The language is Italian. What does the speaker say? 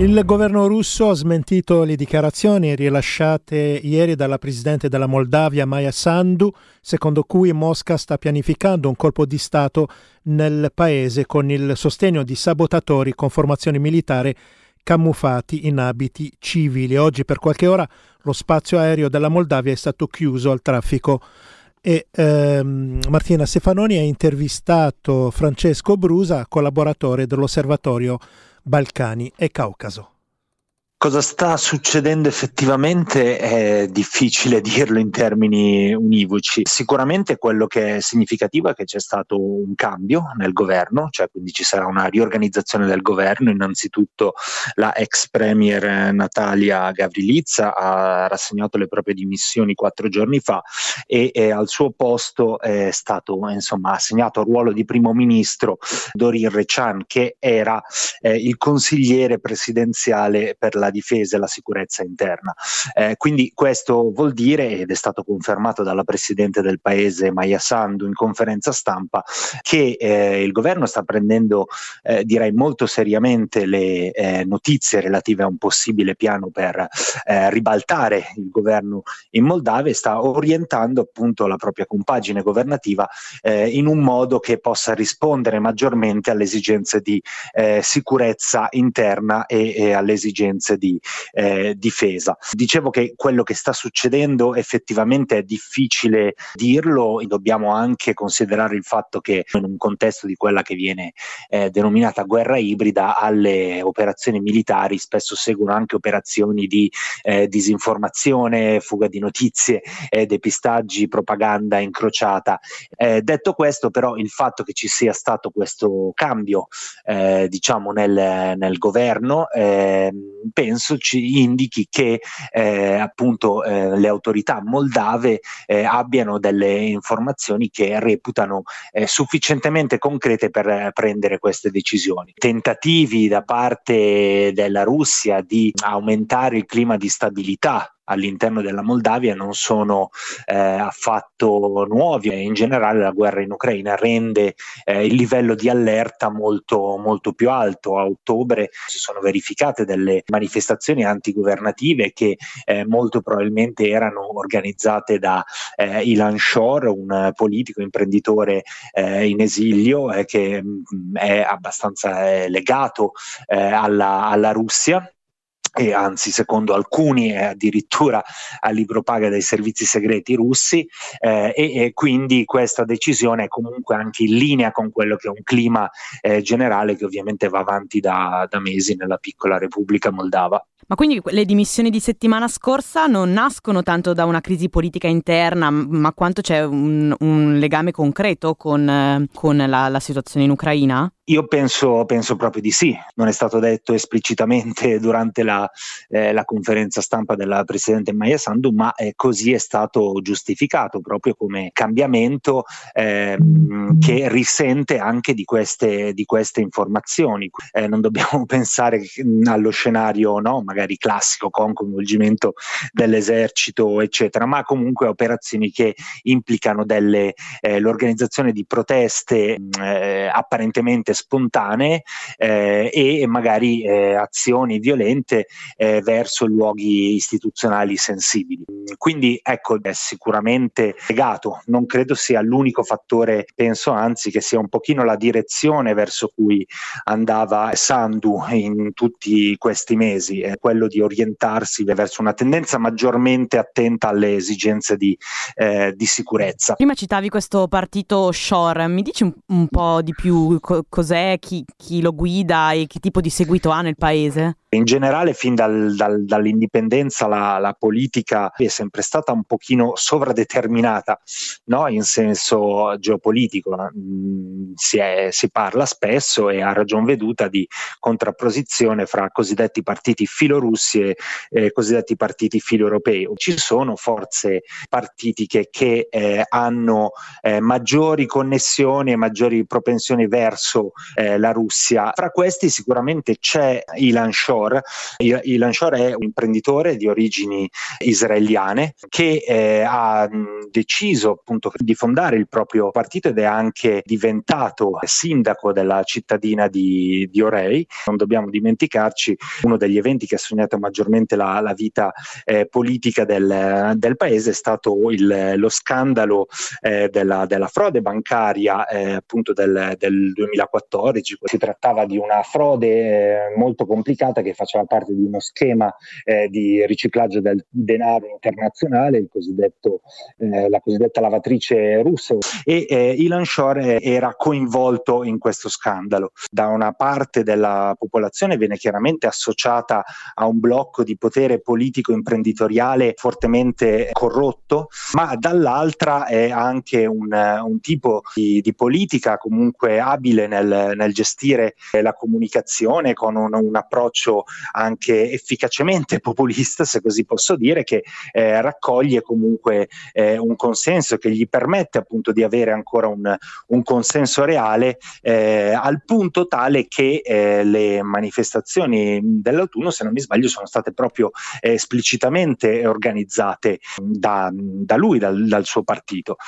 Il governo russo ha smentito le dichiarazioni rilasciate ieri dalla presidente della Moldavia Maya Sandu, secondo cui Mosca sta pianificando un colpo di Stato nel paese con il sostegno di sabotatori con formazioni militari camuffati in abiti civili. Oggi per qualche ora lo spazio aereo della Moldavia è stato chiuso al traffico e ehm, Martina Stefanoni ha intervistato Francesco Brusa, collaboratore dell'Osservatorio Balcani e Caucaso. Cosa sta succedendo effettivamente è difficile dirlo in termini univoci. Sicuramente quello che è significativo è che c'è stato un cambio nel governo, cioè quindi ci sarà una riorganizzazione del governo. Innanzitutto la ex premier Natalia Gavrilizza ha rassegnato le proprie dimissioni quattro giorni fa e, e al suo posto è stato insomma, assegnato al ruolo di primo ministro Dorin Rechan che era eh, il consigliere presidenziale per la la difesa e la sicurezza interna. Eh, quindi questo vuol dire, ed è stato confermato dalla Presidente del Paese Maya Sandu in conferenza stampa, che eh, il governo sta prendendo, eh, direi molto seriamente, le eh, notizie relative a un possibile piano per eh, ribaltare il governo in Moldavia e sta orientando appunto la propria compagine governativa eh, in un modo che possa rispondere maggiormente alle esigenze di sicurezza interna e, e alle esigenze di eh, difesa. Dicevo che quello che sta succedendo effettivamente è difficile dirlo, dobbiamo anche considerare il fatto che in un contesto di quella che viene eh, denominata guerra ibrida alle operazioni militari spesso seguono anche operazioni di eh, disinformazione, fuga di notizie, eh, depistaggi, propaganda incrociata. Eh, detto questo però il fatto che ci sia stato questo cambio eh, diciamo nel, nel governo eh, penso ci indichi che eh, appunto eh, le autorità moldave eh, abbiano delle informazioni che reputano eh, sufficientemente concrete per prendere queste decisioni. Tentativi da parte della Russia di aumentare il clima di stabilità all'interno della Moldavia non sono eh, affatto nuovi e in generale la guerra in Ucraina rende eh, il livello di allerta molto, molto più alto. A ottobre si sono verificate delle manifestazioni antigovernative che eh, molto probabilmente erano organizzate da eh, Ilan Shore, un politico imprenditore eh, in esilio eh, che mh, mm, è abbastanza legato alla, alla Russia e anzi secondo alcuni è addirittura a libro paga dai servizi segreti russi eh, e, e, quindi questa decisione è comunque anche in linea con quello che è un clima eh, generale che ovviamente va avanti da, da mesi nella piccola Repubblica Moldava. Ma quindi le dimissioni di settimana scorsa non nascono tanto da una crisi politica interna, ma quanto c'è un, un legame concreto con, eh, con la, la situazione in Ucraina? Io penso, penso, proprio di sì, non è stato detto esplicitamente durante la, eh, la conferenza stampa della Presidente Maya Sandu, ma eh, così è stato giustificato proprio come cambiamento eh, che risente anche di queste, di queste informazioni. Eh, non dobbiamo pensare allo scenario no, magari classico con coinvolgimento dell'esercito, eccetera, ma comunque operazioni che implicano delle, eh, l'organizzazione di proteste eh, apparentemente spontanee eh, e magari eh, azioni violente eh, verso luoghi istituzionali sensibili. Quindi ecco, è sicuramente legato, non credo sia l'unico fattore, penso anzi che sia un pochino la direzione verso cui andava Sandu in tutti questi mesi, quello di orientarsi verso una tendenza maggiormente attenta alle esigenze di, eh, di sicurezza. Prima citavi questo partito Shore, mi dici un, un po' di più co- cos'è, chi, chi, lo guida e che tipo di seguito ha nel paese? In generale, fin dal, dal, dall'indipendenza, la, la, politica è sempre stata un pochino sovradeterminata, no? in senso geopolitico. Mm, si, è, si, parla spesso e a ragion veduta di contrapposizione fra cosiddetti partiti filorussi e eh, cosiddetti partiti filo-europei. Ci sono forze partitiche che eh, hanno eh, maggiori connessioni e maggiori propensioni verso eh, la Russia. Fra questi sicuramente c'è Ilan Shor. Ilan Shor è un imprenditore di origini israeliane che eh, ha deciso appunto di fondare il proprio partito ed è anche diventato sindaco della cittadina di, di Orei. Non dobbiamo dimenticarci uno degli eventi che ha segnato maggiormente la, la vita eh, politica del, del, paese è stato il, lo scandalo eh, della, della, frode bancaria eh, appunto del, del, 2014. Si trattava di una frode eh, molto complicata che faceva parte di uno schema eh, di riciclaggio del denaro internazionale, eh, la cosiddetta lavatrice russa e Ilan Shore era coinvolto in questo scandalo. Da una parte della popolazione viene chiaramente associata a un blocco di potere politico imprenditoriale fortemente corrotto, ma dall'altra è anche un, un tipo di, di, politica comunque abile nel, nel gestire la comunicazione con un, un, approccio anche efficacemente populista, se così posso dire, che eh, raccoglie comunque eh, un consenso che gli permette appunto di avere ancora un, un consenso reale eh, al punto tale che eh, le manifestazioni dell'autunno, se non mi sbaglio, sono state proprio esplicitamente organizzate da, da lui, dal, dal suo partito.